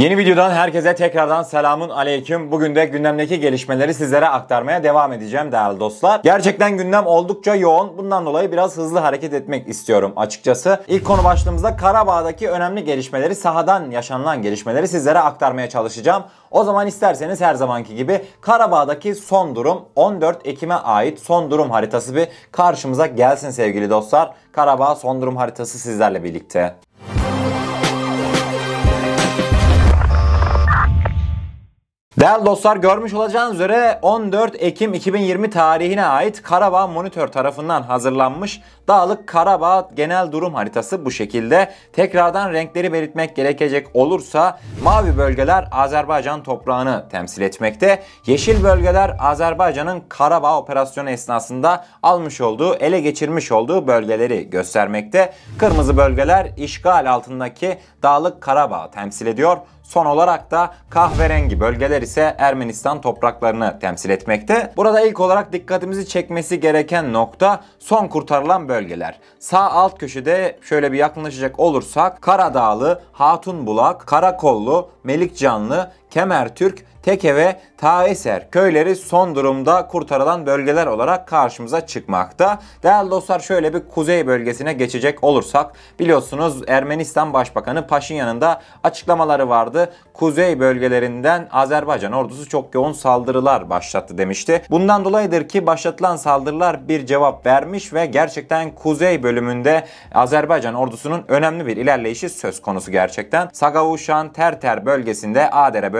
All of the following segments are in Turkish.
Yeni videodan herkese tekrardan selamun aleyküm. Bugün de gündemdeki gelişmeleri sizlere aktarmaya devam edeceğim değerli dostlar. Gerçekten gündem oldukça yoğun. Bundan dolayı biraz hızlı hareket etmek istiyorum açıkçası. İlk konu başlığımızda Karabağ'daki önemli gelişmeleri, sahadan yaşanılan gelişmeleri sizlere aktarmaya çalışacağım. O zaman isterseniz her zamanki gibi Karabağ'daki son durum 14 Ekim'e ait son durum haritası bir karşımıza gelsin sevgili dostlar. Karabağ son durum haritası sizlerle birlikte. Değerli dostlar görmüş olacağınız üzere 14 Ekim 2020 tarihine ait Karabağ Monitör tarafından hazırlanmış Dağlık Karabağ genel durum haritası bu şekilde. Tekrardan renkleri belirtmek gerekecek olursa mavi bölgeler Azerbaycan toprağını temsil etmekte. Yeşil bölgeler Azerbaycan'ın Karabağ operasyonu esnasında almış olduğu, ele geçirmiş olduğu bölgeleri göstermekte. Kırmızı bölgeler işgal altındaki Dağlık Karabağ temsil ediyor. Son olarak da kahverengi bölgeler ise Ermenistan topraklarını temsil etmekte. Burada ilk olarak dikkatimizi çekmesi gereken nokta son kurtarılan bölgeler. Sağ alt köşede şöyle bir yakınlaşacak olursak Karadağlı, Hatunbulak, Karakollu, Melikcanlı, Kemertürk, Teke ve Taeser köyleri son durumda kurtarılan bölgeler olarak karşımıza çıkmakta. Değerli dostlar şöyle bir kuzey bölgesine geçecek olursak biliyorsunuz Ermenistan Başbakanı Paşinyan'ın da açıklamaları vardı. Kuzey bölgelerinden Azerbaycan ordusu çok yoğun saldırılar başlattı demişti. Bundan dolayıdır ki başlatılan saldırılar bir cevap vermiş ve gerçekten kuzey bölümünde Azerbaycan ordusunun önemli bir ilerleyişi söz konusu gerçekten. Sagavuşan Terter bölgesinde, Adere bölgesinde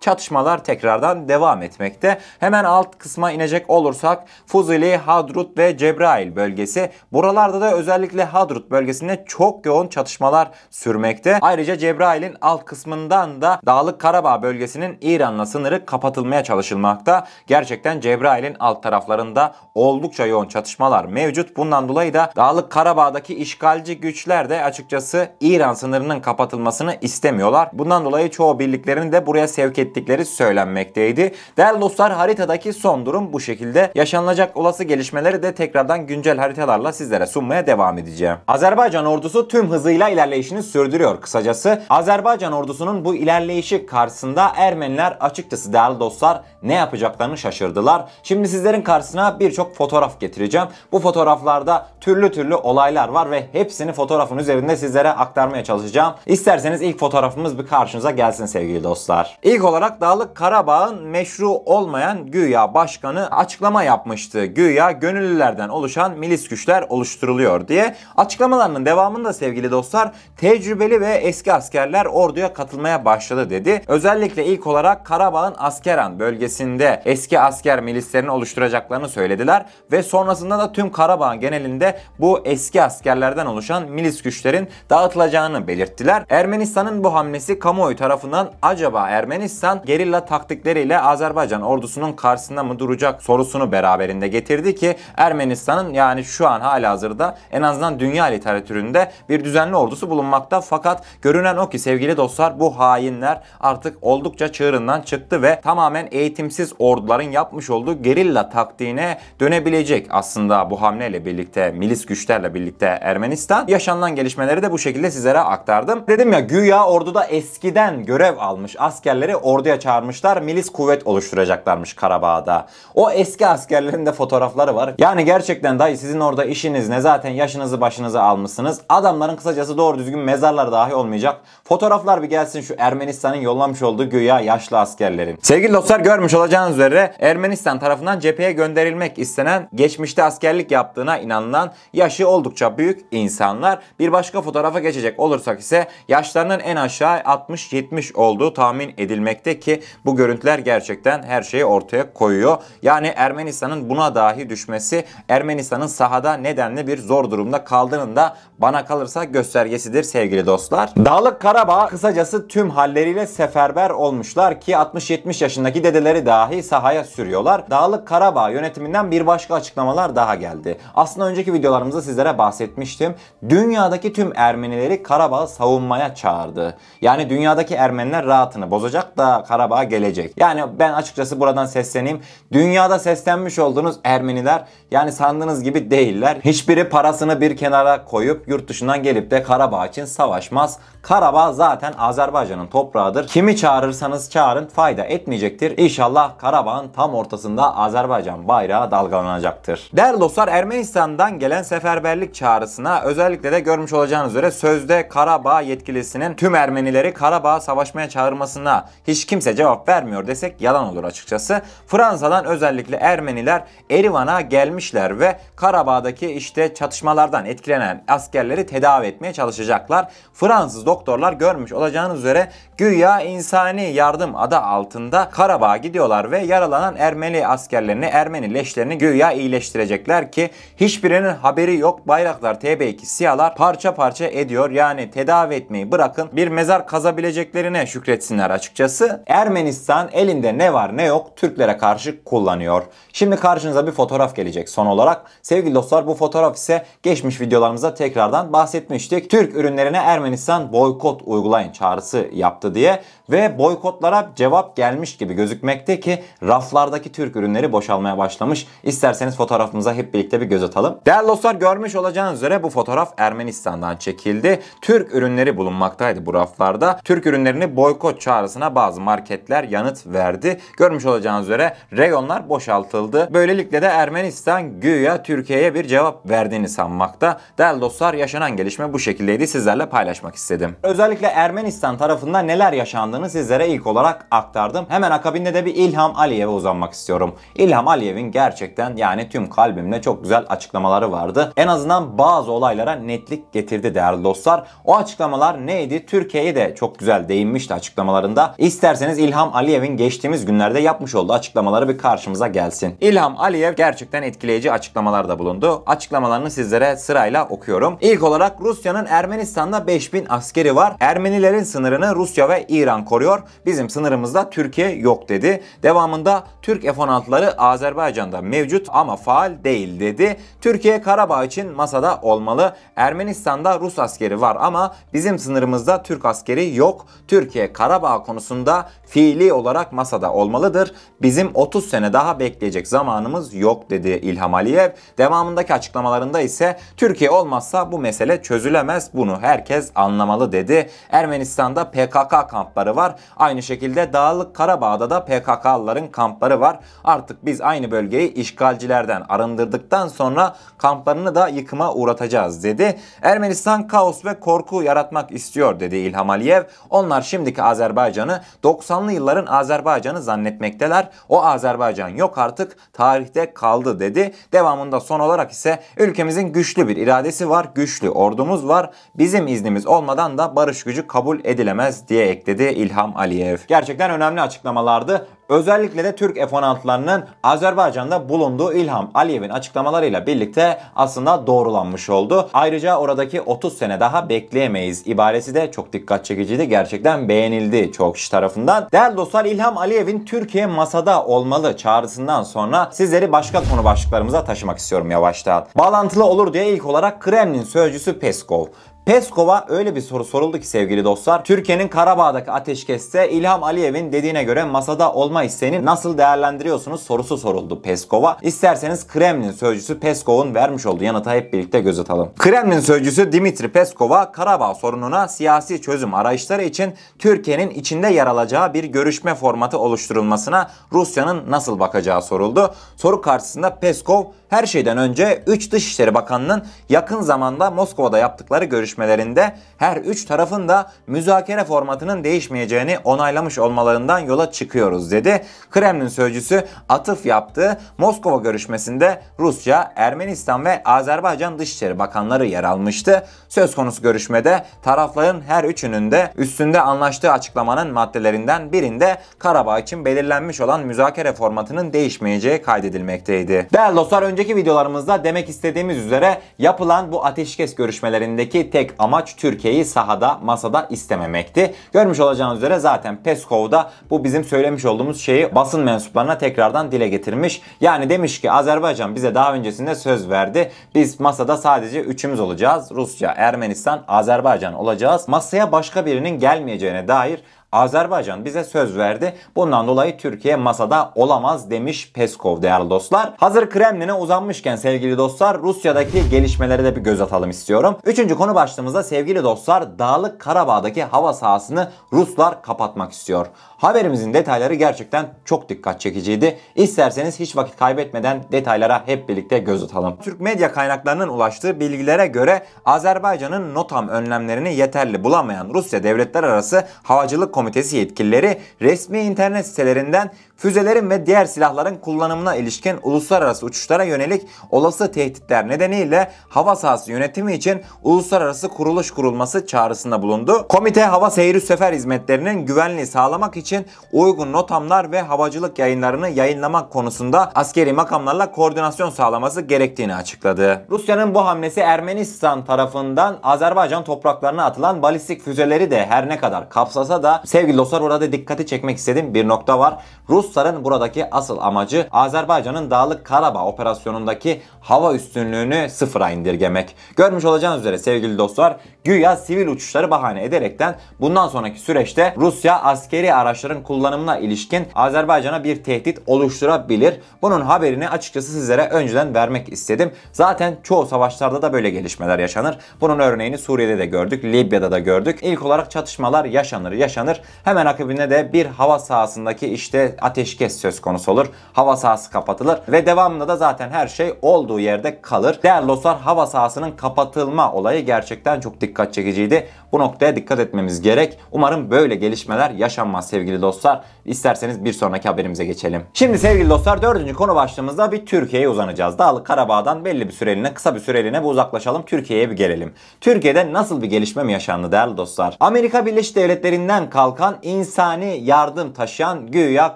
çatışmalar tekrardan devam etmekte. Hemen alt kısma inecek olursak Fuzuli, Hadrut ve Cebrail bölgesi. Buralarda da özellikle Hadrut bölgesinde çok yoğun çatışmalar sürmekte. Ayrıca Cebrail'in alt kısmından da Dağlık Karabağ bölgesinin İran'la sınırı kapatılmaya çalışılmakta. Gerçekten Cebrail'in alt taraflarında oldukça yoğun çatışmalar mevcut. Bundan dolayı da Dağlık Karabağ'daki işgalci güçler de açıkçası İran sınırının kapatılmasını istemiyorlar. Bundan dolayı çoğu birliklerini de buraya sevk ettikleri söylenmekteydi. Değerli dostlar haritadaki son durum bu şekilde. Yaşanılacak olası gelişmeleri de tekrardan güncel haritalarla sizlere sunmaya devam edeceğim. Azerbaycan ordusu tüm hızıyla ilerleyişini sürdürüyor kısacası. Azerbaycan ordusunun bu ilerleyişi karşısında Ermeniler açıkçası değerli dostlar ne yapacaklarını şaşırdılar. Şimdi sizlerin karşısına birçok fotoğraf getireceğim. Bu fotoğraflarda türlü türlü olaylar var ve hepsini fotoğrafın üzerinde sizlere aktarmaya çalışacağım. İsterseniz ilk fotoğrafımız bir karşınıza gelsin sevgili dostlar. İlk olarak Dağlık Karabağ'ın meşru olmayan güya başkanı açıklama yapmıştı. Güya gönüllülerden oluşan milis güçler oluşturuluyor diye. Açıklamalarının devamında sevgili dostlar tecrübeli ve eski askerler orduya katılmaya başladı dedi. Özellikle ilk olarak Karabağ'ın Askeran bölgesinde eski asker milislerini oluşturacaklarını söylediler ve sonrasında da tüm Karabağ genelinde bu eski askerlerden oluşan milis güçlerin dağıtılacağını belirttiler. Ermenistan'ın bu hamlesi kamuoyu tarafından acaba Ermenistan gerilla taktikleriyle Azerbaycan ordusunun karşısında mı duracak sorusunu beraberinde getirdi ki Ermenistan'ın yani şu an hala hazırda en azından dünya literatüründe bir düzenli ordusu bulunmakta fakat görünen o ki sevgili dostlar bu hainler artık oldukça çığırından çıktı ve tamamen eğitimsiz orduların yapmış olduğu gerilla taktiğine dönebilecek aslında bu hamleyle birlikte milis güçlerle birlikte Ermenistan. Yaşanılan gelişmeleri de bu şekilde sizlere aktardım. Dedim ya güya orduda eskiden görev almış askerleri orduya çağırmışlar. Milis kuvvet oluşturacaklarmış Karabağ'da. O eski askerlerin de fotoğrafları var. Yani gerçekten dayı sizin orada işiniz ne zaten yaşınızı başınızı almışsınız. Adamların kısacası doğru düzgün mezarları dahi olmayacak. Fotoğraflar bir gelsin şu Ermenistan'ın yollamış olduğu güya yaşlı askerlerin. Sevgili dostlar görmüş olacağınız üzere Ermenistan tarafından cepheye gönderilmek istenen geçmişte askerlik yaptığına inanılan yaşı oldukça büyük insanlar. Bir başka fotoğrafa geçecek olursak ise yaşlarının en aşağı 60-70 olduğu tahmin edilmekte ki bu görüntüler gerçekten her şeyi ortaya koyuyor. Yani Ermenistan'ın buna dahi düşmesi Ermenistan'ın sahada nedenli bir zor durumda kaldığının da bana kalırsa göstergesidir sevgili dostlar. Dağlık Karabağ kısacası tüm halleriyle seferber olmuşlar ki 60-70 yaşındaki dedeleri dahi sahaya sürüyorlar. Dağlık Karabağ yönetiminden bir başka açıklamalar daha geldi. Aslında önceki videolarımızda sizlere bahsetmiştim. Dünyadaki tüm Ermenileri Karabağ'ı savunmaya çağırdı. Yani dünyadaki Ermeniler rahatını bozacak da Karabağ gelecek. Yani ben açıkçası buradan sesleneyim. Dünyada seslenmiş olduğunuz Ermeniler yani sandığınız gibi değiller. Hiçbiri parasını bir kenara koyup yurt dışından gelip de Karabağ için savaşmaz. Karabağ zaten Azerbaycan'ın toprağıdır. Kimi çağırırsanız çağırın fayda etmeyecektir. İnşallah Karabağ'ın tam ortasında Azerbaycan bayrağı dalgalanacaktır. Değerli dostlar Ermenistan'dan gelen seferberlik çağrısına özellikle de görmüş olacağınız üzere sözde Karabağ yetkilisinin tüm Ermenileri Karabağ savaşmaya çağırmasına hiç kimse cevap vermiyor desek yalan olur açıkçası. Fransa'dan özellikle Ermeniler Erivan'a gelmişler ve Karabağ'daki işte çatışmalardan etkilenen askerleri tedavi etmeye çalışacaklar. Fransız doktorlar görmüş olacağınız üzere güya insani yardım adı altında Karabağ'a gidiyorlar ve yaralanan Ermeni askerlerini, Ermeni leşlerini güya iyileştirecekler ki hiçbirinin haberi yok. Bayraklar TB2 siyahlar parça parça ediyor. Yani tedavi etmeyi bırakın bir mezar kazabileceklerine şükretsinler açıkçası. Ermenistan elinde ne var ne yok Türklere karşı kullanıyor. Şimdi karşınıza bir fotoğraf gelecek son olarak. Sevgili dostlar bu fotoğraf ise geçmiş videolarımızda tekrardan bahsetmiştik. Türk ürünlerine Ermenistan boykot uygulayın çağrısı yaptı diye ve boykotlara cevap gelmiş gibi gözükmekte ki raflardaki Türk ürünleri boşalmaya başlamış. İsterseniz fotoğrafımıza hep birlikte bir göz atalım. Değerli dostlar görmüş olacağınız üzere bu fotoğraf Ermenistan'dan çekildi. Türk ürünleri bulunmaktaydı bu raflarda. Türk ürünlerini boykot çağrısına bazı marketler yanıt verdi. Görmüş olacağınız üzere reyonlar boşaltıldı. Böylelikle de Ermenistan güya Türkiye'ye bir cevap verdiğini sanmakta. Değerli dostlar yaşanan gelişme bu şekildeydi. Sizlerle paylaşmak istedim. Özellikle Ermenistan tarafında neler yaşandığını sizlere ilk olarak aktardım. Hemen akabinde de bir İlham Aliyev'e uzanmak istiyorum. İlham Aliyev'in gerçekten yani tüm kalbimle çok güzel açıklamaları vardı. En azından bazı olaylara netlik getirdi değerli dostlar. O açıklamalar neydi? Türkiye'ye de çok güzel değinmişti açıklamalarında. İsterseniz İlham Aliyev'in geçtiğimiz günlerde yapmış olduğu açıklamaları bir karşımıza gelsin. İlham Aliyev gerçekten etkileyici açıklamalarda bulundu. Açıklamalarını sizlere sırayla okuyorum. İlk olarak Rusya'nın Ermenistan'da 5000 askeri var. Ermenilerin sınırını Rusya ve İran koruyor. Bizim sınırımızda Türkiye yok dedi. Devamında Türk F-16'ları Azerbaycan'da mevcut ama faal değil dedi. Türkiye Karabağ için masada olmalı. Ermenistan'da Rus askeri var ama bizim sınırımızda Türk askeri yok. Türkiye Karabağ konusunda fiili olarak masada olmalıdır. Bizim 30 sene daha bekleyecek zamanımız yok dedi İlham Aliyev. Devamındaki açıklamalarında ise Türkiye olmazsa bu mesele çözülemez. Bunu herkes anlamalı dedi. Ermenistan'da PKK kampları var. Aynı şekilde Dağlık Karabağ'da da PKK'lıların kampları var. Artık biz aynı bölgeyi işgalcilerden arındırdıktan sonra kamplarını da yıkıma uğratacağız dedi. Ermenistan kaos ve korku yaratmak istiyor dedi İlham Aliyev. Onlar şimdiki Azerbaycan'ı 90'lı yılların Azerbaycan'ı zannetmekteler. O Azerbaycan yok artık tarihte kaldı dedi. Devamında son olarak ise ülkemizin güçlü bir iradesi var, güçlü ordumuz var. Bizim iznimiz olmadan da barış gücü kabul edilemez diye ekledi İlham Aliyev. Gerçekten önemli açıklamalardı. Özellikle de Türk F-16'larının Azerbaycan'da bulunduğu İlham Aliyev'in açıklamalarıyla birlikte aslında doğrulanmış oldu. Ayrıca oradaki 30 sene daha bekleyemeyiz ibaresi de çok dikkat çekiciydi. Gerçekten beğenildi çok kişi tarafından. Değerli dostlar İlham Aliyev'in Türkiye masada olmalı çağrısından sonra sizleri başka konu başlıklarımıza taşımak istiyorum yavaştan. Bağlantılı olur diye ilk olarak Kremlin sözcüsü Peskov. Peskov'a öyle bir soru soruldu ki sevgili dostlar. Türkiye'nin Karabağ'daki ateşkeste İlham Aliyev'in dediğine göre masada olma isteğini nasıl değerlendiriyorsunuz sorusu soruldu Peskov'a. İsterseniz Kremlin sözcüsü Peskov'un vermiş olduğu yanıta hep birlikte göz atalım. Kremlin sözcüsü Dimitri Peskov'a Karabağ sorununa siyasi çözüm arayışları için Türkiye'nin içinde yer alacağı bir görüşme formatı oluşturulmasına Rusya'nın nasıl bakacağı soruldu. Soru karşısında Peskov her şeyden önce 3 Dışişleri Bakanı'nın yakın zamanda Moskova'da yaptıkları görüşmelerinde her üç tarafın da müzakere formatının değişmeyeceğini onaylamış olmalarından yola çıkıyoruz dedi. Kremlin sözcüsü atıf yaptığı Moskova görüşmesinde Rusya, Ermenistan ve Azerbaycan Dışişleri Bakanları yer almıştı. Söz konusu görüşmede tarafların her üçünün de üstünde anlaştığı açıklamanın maddelerinden birinde Karabağ için belirlenmiş olan müzakere formatının değişmeyeceği kaydedilmekteydi. Değerli dostlar önceki videolarımızda demek istediğimiz üzere yapılan bu ateşkes görüşmelerindeki tek amaç Türkiye'yi sahada, masada istememekti. Görmüş olacağınız üzere zaten Peskov da bu bizim söylemiş olduğumuz şeyi basın mensuplarına tekrardan dile getirmiş. Yani demiş ki Azerbaycan bize daha öncesinde söz verdi. Biz masada sadece üçümüz olacağız. Rusya, Ermenistan, Azerbaycan olacağız. Masaya başka birinin gelmeyeceğine dair Azerbaycan bize söz verdi. Bundan dolayı Türkiye masada olamaz demiş Peskov değerli dostlar. Hazır Kremlin'e uzanmışken sevgili dostlar Rusya'daki gelişmelere de bir göz atalım istiyorum. Üçüncü konu başlığımızda sevgili dostlar Dağlık Karabağ'daki hava sahasını Ruslar kapatmak istiyor. Haberimizin detayları gerçekten çok dikkat çekiciydi. İsterseniz hiç vakit kaybetmeden detaylara hep birlikte göz atalım. Türk medya kaynaklarının ulaştığı bilgilere göre Azerbaycan'ın NOTAM önlemlerini yeterli bulamayan Rusya Devletler Arası Havacılık Komitesi yetkilileri resmi internet sitelerinden füzelerin ve diğer silahların kullanımına ilişkin uluslararası uçuşlara yönelik olası tehditler nedeniyle hava sahası yönetimi için uluslararası kuruluş kurulması çağrısında bulundu. Komite hava seyri sefer hizmetlerinin güvenliği sağlamak için uygun notamlar ve havacılık yayınlarını yayınlamak konusunda askeri makamlarla koordinasyon sağlaması gerektiğini açıkladı. Rusya'nın bu hamlesi Ermenistan tarafından Azerbaycan topraklarına atılan balistik füzeleri de her ne kadar kapsasa da sevgili dostlar burada dikkati çekmek istediğim bir nokta var. Rusların buradaki asıl amacı Azerbaycan'ın Dağlık Karabağ operasyonundaki hava üstünlüğünü sıfıra indirgemek. Görmüş olacağınız üzere sevgili dostlar güya sivil uçuşları bahane ederekten bundan sonraki süreçte Rusya askeri araçların kullanımına ilişkin Azerbaycan'a bir tehdit oluşturabilir. Bunun haberini açıkçası sizlere önceden vermek istedim. Zaten çoğu savaşlarda da böyle gelişmeler yaşanır. Bunun örneğini Suriye'de de gördük, Libya'da da gördük. İlk olarak çatışmalar yaşanır, yaşanır. Hemen akabinde de bir hava sahasındaki işte ateşkes söz konusu olur. Hava sahası kapatılır ve devamında da zaten her şey olduğu yerde kalır. Değerli dostlar hava sahasının kapatılma olayı gerçekten çok dikkat çekiciydi. Bu noktaya dikkat etmemiz gerek. Umarım böyle gelişmeler yaşanmaz sevgili dostlar. İsterseniz bir sonraki haberimize geçelim. Şimdi sevgili dostlar dördüncü konu başlığımızda bir Türkiye'ye uzanacağız. Dağlık Karabağ'dan belli bir süreliğine kısa bir süreliğine bir uzaklaşalım. Türkiye'ye bir gelelim. Türkiye'de nasıl bir gelişme mi yaşandı değerli dostlar? Amerika Birleşik Devletleri'nden kalkan insani yardım taşıyan güya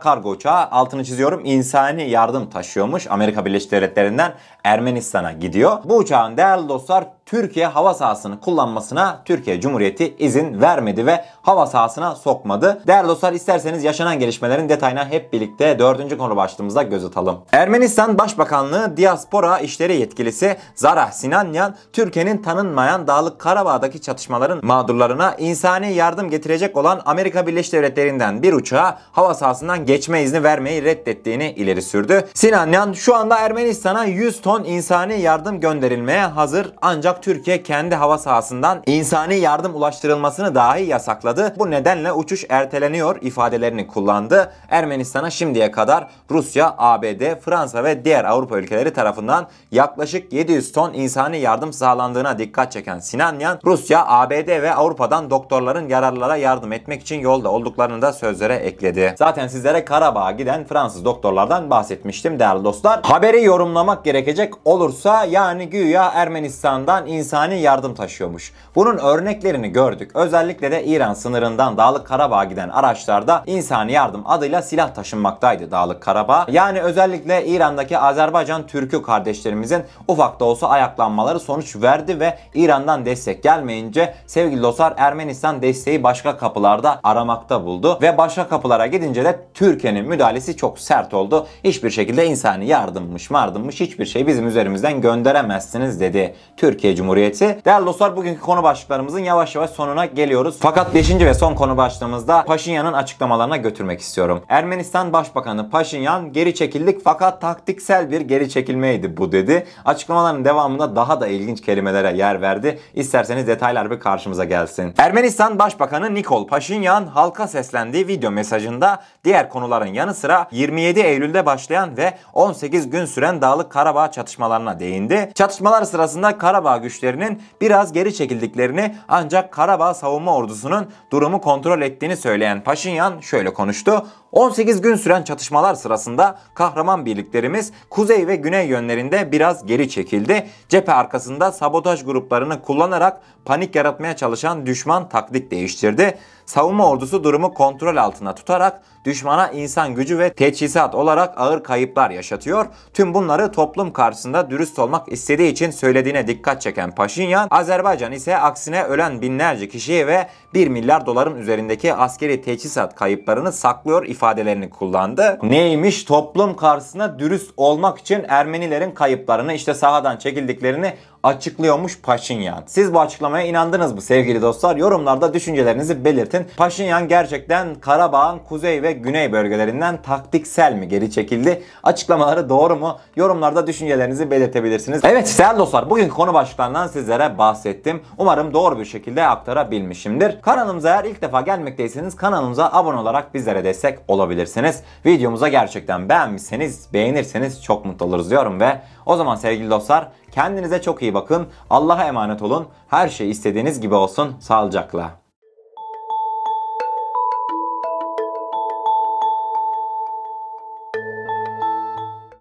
kargo uçağı altını çiziyorum insani yardım taşıyormuş. Amerika Birleşik Devletleri'nden Ermenistan'a gidiyor. Bu uçağın değerli dostlar Türkiye hava sahasını kullanmasına Türkiye Cumhuriyeti izin vermedi ve hava sahasına sokmadı. Değerli dostlar isterseniz yaşanan gelişmelerin detayına hep birlikte dördüncü konu başlığımızda göz atalım. Ermenistan Başbakanlığı Diaspora İşleri Yetkilisi Zarah Sinanyan, Türkiye'nin tanınmayan Dağlık Karabağ'daki çatışmaların mağdurlarına insani yardım getirecek olan Amerika Birleşik Devletleri'nden bir uçağa hava sahasından geçme izni vermeyi reddettiğini ileri sürdü. Sinanyan şu anda Ermenistan'a 100 ton insani yardım gönderilmeye hazır ancak Türkiye kendi hava sahasından insani yardım ulaştırılmasını dahi yasakladı. Bu nedenle uçuş erteleniyor ifadelerini kullandı. Ermenistan'a şimdiye kadar Rusya, ABD, Fransa ve diğer Avrupa ülkeleri tarafından yaklaşık 700 ton insani yardım sağlandığına dikkat çeken Sinanyan, Rusya, ABD ve Avrupa'dan doktorların yararlara yardım etmek için yolda olduklarını da sözlere ekledi. Zaten sizlere Karabağ'a giden Fransız doktorlardan bahsetmiştim değerli dostlar. Haberi yorumlamak gerekecek olursa yani güya Ermenistan'dan insani yardım taşıyormuş. Bunun örneklerini gördük. Özellikle de İran sınırından Dağlık Karabağ'a giden araçlarda insani yardım adıyla silah taşınmaktaydı Dağlık Karabağ. Yani özellikle İran'daki Azerbaycan Türk'ü kardeşlerimizin ufak da olsa ayaklanmaları sonuç verdi ve İran'dan destek gelmeyince sevgili dostlar Ermenistan desteği başka kapılarda aramakta buldu ve başka kapılara gidince de Türkiye'nin müdahalesi çok sert oldu. Hiçbir şekilde insani yardımmış mardımmış hiçbir şey bizim üzerimizden gönderemezsiniz dedi Türkiye Cumhuriyeti. Değerli dostlar bugünkü konu başlıklarımızın yavaş yavaş sonuna geliyoruz. Fakat 5. ve son konu başlığımızda Paşinyan'ın açıklamalarına götürmek istiyorum. Ermenistan Başbakanı Paşinyan geri çekildik fakat taktiksel bir geri çekilmeydi bu dedi. Açıklamaların devamında daha da ilginç kelimelere yer verdi. İsterseniz detaylar bir karşımıza gelsin. Ermenistan Başbakanı Nikol Paşinyan halka seslendiği video mesajında diğer konuların yanı sıra 27 Eylül'de başlayan ve 18 gün süren Dağlık Karabağ çatışmalarına değindi. Çatışmalar sırasında Karabağ güçlerinin biraz geri çekildiklerini ancak Karabağ savunma ordusunun durumu kontrol ettiğini söyleyen Paşinyan şöyle konuştu. 18 gün süren çatışmalar sırasında kahraman birliklerimiz kuzey ve güney yönlerinde biraz geri çekildi. Cephe arkasında sabotaj gruplarını kullanarak panik yaratmaya çalışan düşman taktik değiştirdi. Savunma ordusu durumu kontrol altına tutarak düşmana insan gücü ve teçhizat olarak ağır kayıplar yaşatıyor. Tüm bunları toplum karşısında dürüst olmak istediği için söylediğine dikkat çeken Paşinyan, Azerbaycan ise aksine ölen binlerce kişiyi ve 1 milyar doların üzerindeki askeri teçhizat kayıplarını saklıyor ifadelerini kullandı. Neymiş toplum karşısında dürüst olmak için Ermenilerin kayıplarını işte sahadan çekildiklerini açıklıyormuş Paşinyan. Siz bu açıklamaya inandınız mı sevgili dostlar? Yorumlarda düşüncelerinizi belirtin. Paşinyan gerçekten Karabağ'ın kuzey ve güney bölgelerinden taktiksel mi geri çekildi? Açıklamaları doğru mu? Yorumlarda düşüncelerinizi belirtebilirsiniz. Evet değerli dostlar bugünkü konu başlıklarından sizlere bahsettim. Umarım doğru bir şekilde aktarabilmişimdir. Kanalımıza eğer ilk defa gelmekteyseniz kanalımıza abone olarak bizlere destek olabilirsiniz. Videomuza gerçekten beğenmişseniz, beğenirseniz çok mutlu oluruz diyorum ve o zaman sevgili dostlar kendinize çok iyi bakın. Allah'a emanet olun. Her şey istediğiniz gibi olsun. Sağlıcakla.